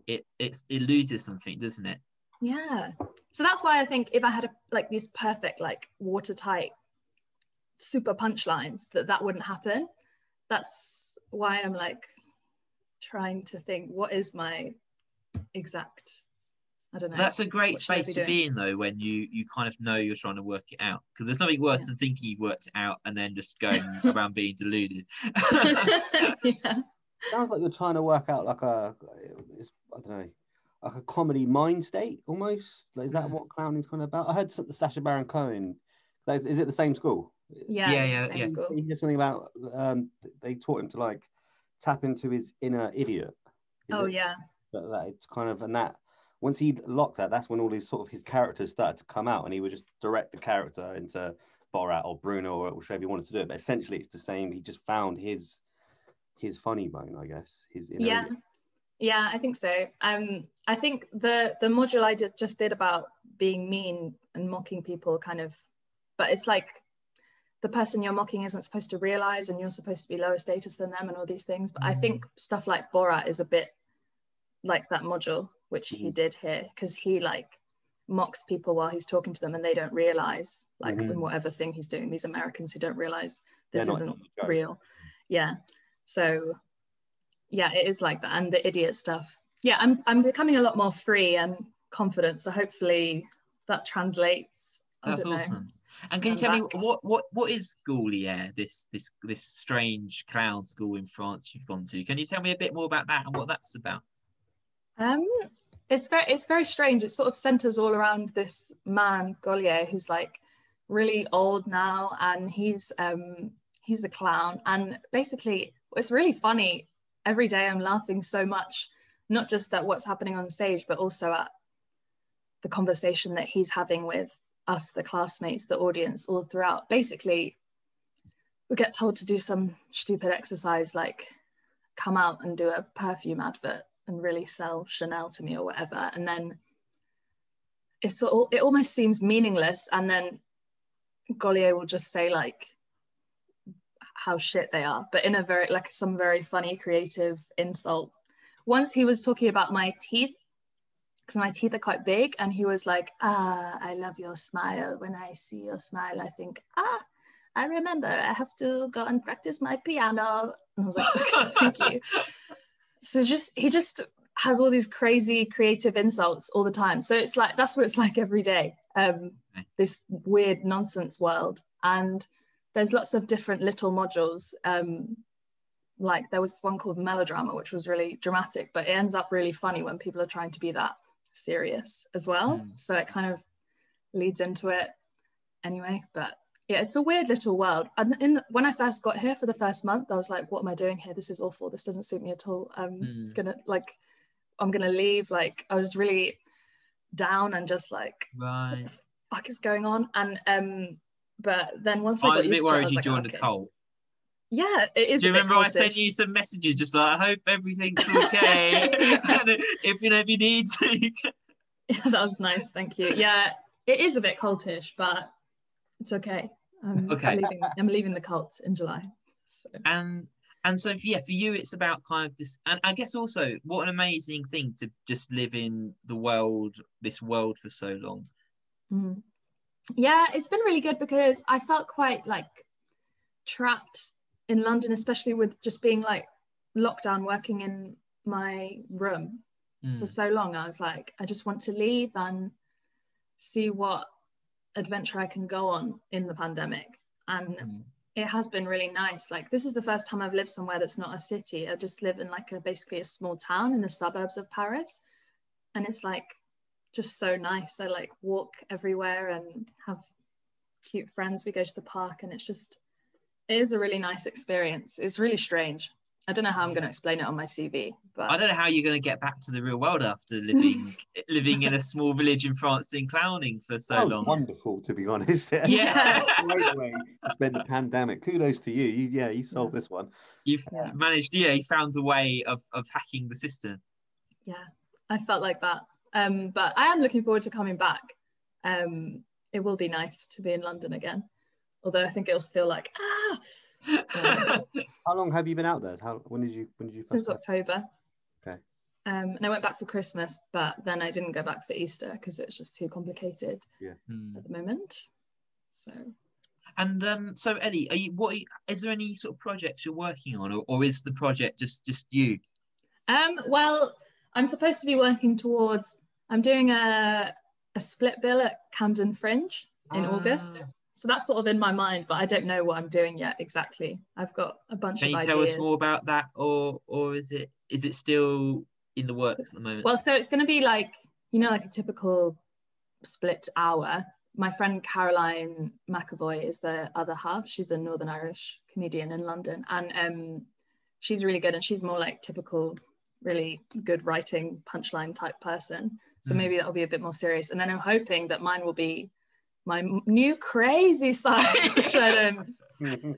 it it's it loses something, doesn't it? Yeah. So that's why I think if I had a, like these perfect, like watertight, super punchlines, that that wouldn't happen. That's why I'm like trying to think what is my exact. I don't know. That's a great space be to be in though, when you you kind of know you're trying to work it out. Because there's nothing worse Yeah. than thinking you've worked it out and then just going around being deluded. yeah. Sounds like you're trying to work out like a, it's, I don't know, like a comedy mind state almost. Like, is that what clowning's kind of about? I heard something Sacha Baron Cohen. Is, is it the same school? Yeah. Yeah, yeah, same yeah. school. He did something about um, they taught him to like tap into his inner idiot. Is Oh it? yeah. that, that it's kind of and that once he locked that, that's when all his sort of his characters started to come out, and he would just direct the character into Borat or Bruno or whichever he wanted to do it. But essentially, it's the same. He just found his his funny bone, I guess. His inner yeah yeah i think so um i think the the module i did, just did about being mean and mocking people kind of but it's like the person you're mocking isn't supposed to realize and you're supposed to be lower status than them and all these things but i think stuff like borat is a bit like that module which he Mhm. did here because he like mocks people while he's talking to them and they don't realize like Mhm. in whatever thing he's doing these americans who don't realize this not isn't in the joke. real yeah so yeah it is like that and the idiot stuff yeah i'm i'm becoming a lot more free and confident so hopefully that translates I That's awesome. And can you I'm tell me what what what is Gaulier, this this this strange clown school in France you've gone to? Can you tell me a bit more about that and what that's about? Um, it's very it's very strange. It sort of centers all around this man Gaulier, who's like really old now, and he's um he's a clown. And basically, it's really funny. Every day, I'm laughing so much, not just at what's happening on stage, but also at the conversation that he's having with us, the classmates, the audience, all throughout. Basically, we get told to do some stupid exercise like come out and do a perfume advert and really sell Chanel to me or whatever. And then it's all, it almost seems meaningless. And then Gaulier will just say like how shit they are, but in a very like some very funny, creative insult. Once he was talking about my teeth because my teeth are quite big, and he was like, "Ah, I love your smile. When I see your smile, I think, ah, I remember I have to go and practice my piano." And I was like, okay, "Thank you." So just he just has all these crazy creative insults all the time. So it's like that's what it's like every day. Um, this weird nonsense world, and there's lots of different little modules. Um, like there was one called melodrama, which was really dramatic, but it ends up really funny when people are trying to be that serious as well. Mm. So it kind of leads into it anyway. But yeah, it's a weird little world. And in the, when I first got here for the first month, I was like, "What am I doing here? This is awful. This doesn't suit me at all. I'm mm. gonna like, I'm gonna leave." Like I was really down and just like, right, what the fuck is going on? And um, but then once I, I was a bit worried you like, joined okay. a cult. Yeah, it is. Do you remember I sent you some messages just like I hope everything's okay, if you know if you need to. Yeah, that was nice. Thank you. Yeah, it is a bit cultish, but it's okay. Um, okay. I'm leaving, I'm leaving the cult in July. So. And and so for, yeah, for you, it's about kind of this, and I guess also what an amazing thing to just live in the world, this world for so long. Mm. Yeah, it's been really good because I felt quite like trapped in London, especially with just being like lockdown, working in my room mm. for so long. I was like, I just want to leave and see what adventure I can go on in the pandemic. And mm. it has been really nice. Like this is the first time I've lived somewhere that's not a city. I just live in like a basically a small town in the suburbs of Paris. And it's like just so nice. I like walk everywhere and have cute friends. We go to the park and it's just it is a really nice experience. It's really strange. I don't know how I'm going to explain it on my CV, but I don't know how you're going to get back to the real world after living living in a small village in France doing clowning for so oh, long. Wonderful, to be honest. Yeah, great way to spend the pandemic. Kudos to you. you yeah, you solved this one. You've yeah. managed. Yeah, you found a way of of hacking the system. Yeah, I felt like that. Um, but I am looking forward to coming back. Um, it will be nice to be in London again. Although I think it'll feel like ah How long have you been out there? How when did you when did you since October? Okay. Um, and I went back for Christmas, but then I didn't go back for Easter because it's just too complicated. Yeah. Hmm. At the moment. So. And um, so Elly, are you what? Are you, is there any sort of projects you're working on, or, or is the project just just you? Um, well, I'm supposed to be working towards. I'm doing a a split bill at Camden Fringe in ah. August so that's sort of in my mind, but I don't know what I'm doing yet exactly. I've got a bunch of Can you ideas. tell us more about that, or or is it is it still in the works at the moment? Well, so it's going to be like you know, like a typical split hour. My friend Caroline McAvoy is the other half. She's a Northern Irish comedian in London, and um, she's really good. And she's more like typical, really good writing punchline type person. So mm. maybe that'll be a bit more serious. And then I'm hoping that mine will be my new crazy side, which I don't.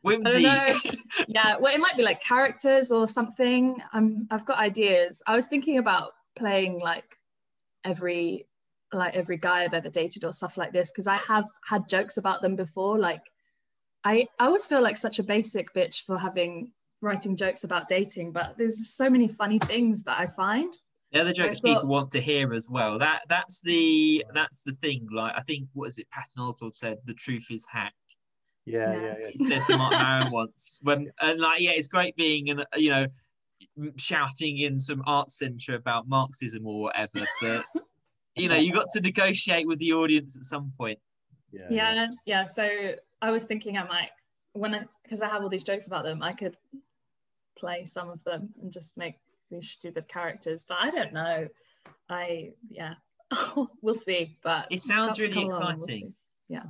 Whimsy. I don't yeah, well, it might be like characters or something. I'm. I've got ideas. I was thinking about playing like every like every guy I've ever dated or stuff like this because I have had jokes about them before. Like, I I always feel like such a basic bitch for having writing jokes about dating, but there's so many funny things that I find. They're the jokes people want to hear as well. That that's the that's the thing. Like I think what is it? Patton Oswalt said, "The truth is hack." Yeah, yeah, yeah. He said to Marc Maron once when and like yeah, it's great being and you know shouting in some art centre about Marxism or whatever, but you know you got to negotiate with the audience at some point. Yeah, yeah, yeah. yeah. So I was thinking I might when I because I have all these jokes about them, I could play some of them and just make these stupid characters, but I don't know. I yeah, we'll see. But it sounds come, really come exciting. We'll yeah.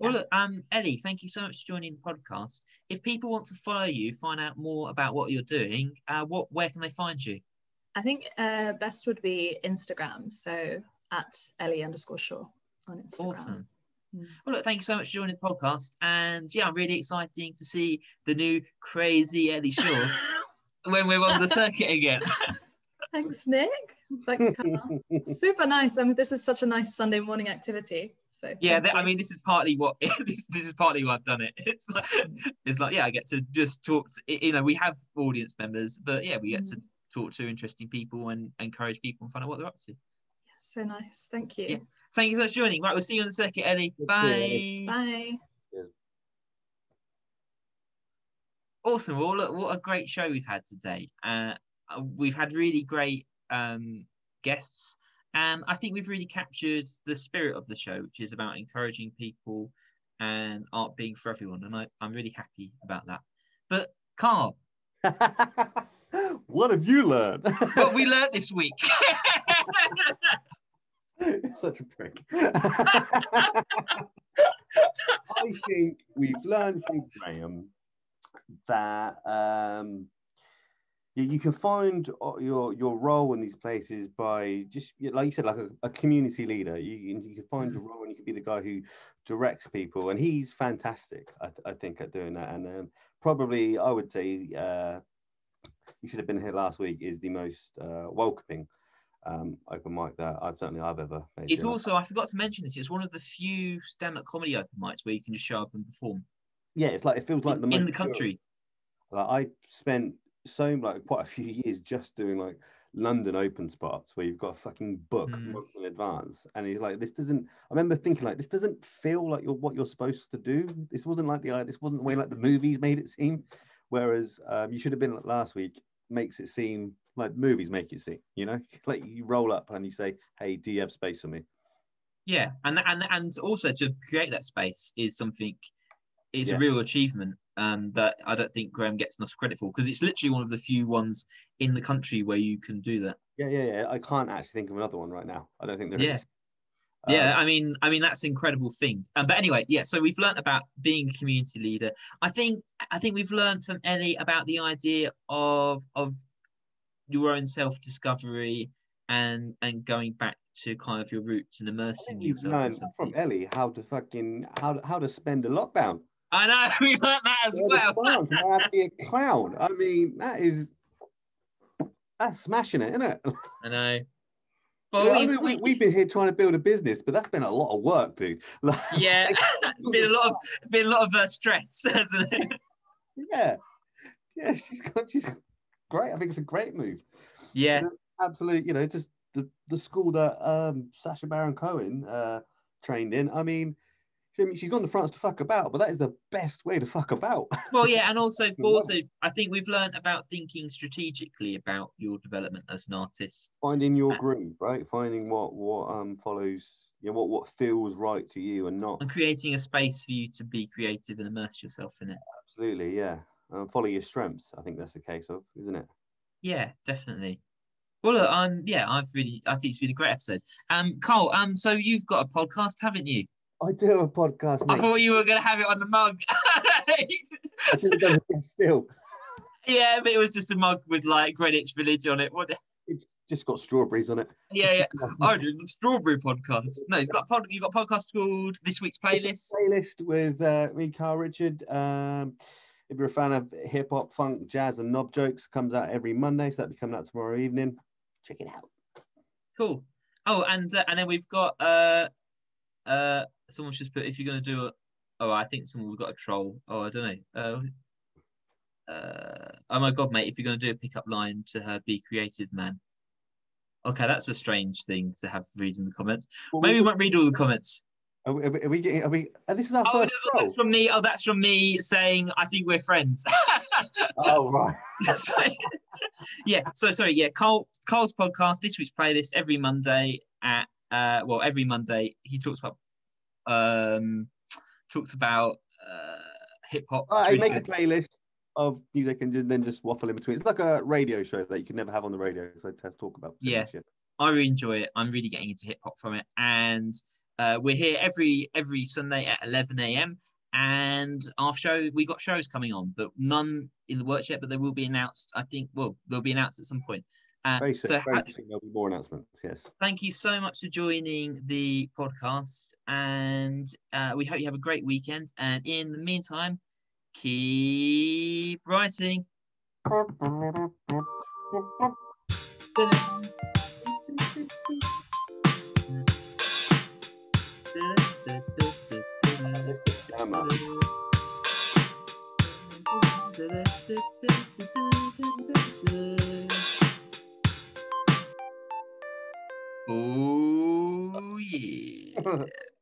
Well, look, um, Elly, thank you so much for joining the podcast. If people want to follow you, find out more about what you're doing, uh, what where can they find you? I think uh, best would be Instagram. So at Elly underscore Shaw on Instagram. Awesome. Mm. Well, look, thank you so much for joining the podcast. And yeah, I'm really excited to see the new crazy Elly Shaw when we're on the circuit again. Thanks, Nick. Thanks, Carl. Super nice. I mean, this is such a nice Sunday morning activity. So Yeah, th- I mean, this is partly what this, this is partly why I've done it. It's like it's like yeah, I get to just talk. To, you know, we have audience members, but yeah, we get to talk to interesting people and encourage people and find out what they're up to. So nice. Thank you. Yeah. Thank you so much for joining. Right, we'll see you on the circuit, Elly. Bye. Bye. Awesome. Well, look, what a great show we've had today. Uh, we've had really great um, guests, and I think we've really captured the spirit of the show, which is about encouraging people and art being for everyone. And I, I'm really happy about that. But Carl, what have you learned? what have we learnt this week? Such a prick. I think we've learned from Graeme that um, you, you can find uh, your your role in these places by just like you said, like a, a community leader. You can- you can find your role, and you can be the guy who directs people, and he's fantastic. I, th- I think at doing that, and um, probably I would say uh, you should have been here last week. Is the most uh, welcoming um, open mic that I've certainly I've ever made. it's also, I forgot to mention this, it's one of the few stand up comedy open mics where you can just show up and perform yeah, it's like it feels like the in the country. Like I spent so like quite a few years just doing like London open spots where you've got a fucking book Mm. in advance, and he's like, this doesn't. I remember thinking like, this doesn't feel like you're what you're supposed to do. This wasn't like the uh, this wasn't the way like the movies made it seem. Whereas um, you should have been like last week makes it seem like movies make it seem. You know, like you roll up and you say, hey, do you have space for me? Yeah, and and and also to create that space is something. It's Yeah. a real achievement um, that I don't think Graeme gets enough credit for because it's literally one of the few ones in the country where you can do that. Yeah, yeah, yeah. I can't actually think of another one right now. I don't think there is. Yeah. Yeah, Um, I mean, I mean that's an incredible thing. Um, but anyway, yeah. So we've learned about being a community leader. I think I think we've learned from Elly about the idea of of your own self discovery and and going back to kind of your roots and immersing yourself from Elly how to fucking how how to spend a lockdown. I know we've learnt that as Where well. now to be a clown. I mean, that is that's smashing it, isn't it? I know. Well, know, I we've, mean, we, we- we've been here trying to build a business, but that's been a lot of work, dude. Like, yeah, it's been a lot of been a lot of uh, stress, hasn't it? yeah, yeah. She's got, she's great. I think it's a great move. Yeah, Absolutely, you know, it's just the the school that um Sacha Baron Cohen uh trained in. I mean, I mean, she's gone to France to fuck about, but that is the best way to fuck about. well, yeah, and also, also, I think we've learned about thinking strategically about your development as an artist. Finding your Uh, groove, right? Finding what what um follows, you know, what what feels right to you, and not and creating a space for you to be creative and immerse yourself in it. absolutely, yeah. Um, follow your strengths. I think that's the case of, isn't it? Yeah, definitely. Well, look, um, yeah, I've really, I think it's been a great episode. Um, Cole, um, so you've got a podcast, haven't you? I do have a podcast. I thought you were going to have it on the mug. I should have done it still. yeah, but it was just a mug with like Greenwich Village on it. What? It's just got strawberries on it. Yeah, yeah. Oh, the Strawberry Podcast. No, he's got pod, you got a podcast called This Week's Playlist. playlist with uh, me, Carl Richard. Um, if you're a fan of hip hop, funk, jazz, and knob jokes, comes out every Monday, so that'll be coming out tomorrow evening. Check it out. Cool. Oh, and uh, and then we've got uh uh someone's just put if you're gonna do a oh I think someone we've got a troll. Oh, I don't know. Uh, uh oh my god, mate, if you're gonna do a pickup line to her, be creative, man. Okay, that's a strange thing to have read in the comments. Maybe we won't read all the comments. Are we, are we, getting? Are we? And this is our Oh, first no, that's from me. Oh, that's from me saying I think we're friends. Oh right. Yeah. So sorry. Yeah. Carl, Carl's podcast this week's playlist every Monday at uh well every Monday he talks about um talks about uh hip hop. I really make good. a playlist of music and then just waffle in between. It's like a radio show that you can never have on the radio because I talk about Yeah. shit. I really enjoy it. I'm really getting into hip hop from it, and uh, we're here every every Sunday at 11 a.m. And our show, we got shows coming on, but none in the works yet. But they will be announced. I think. Well, they'll be announced at some point. Uh, Very soon, so very ha- soon there'll be more announcements. Yes. thank you so much for joining the podcast, and uh, we hope you have a great weekend. And in the meantime, keep writing. Oh yeah.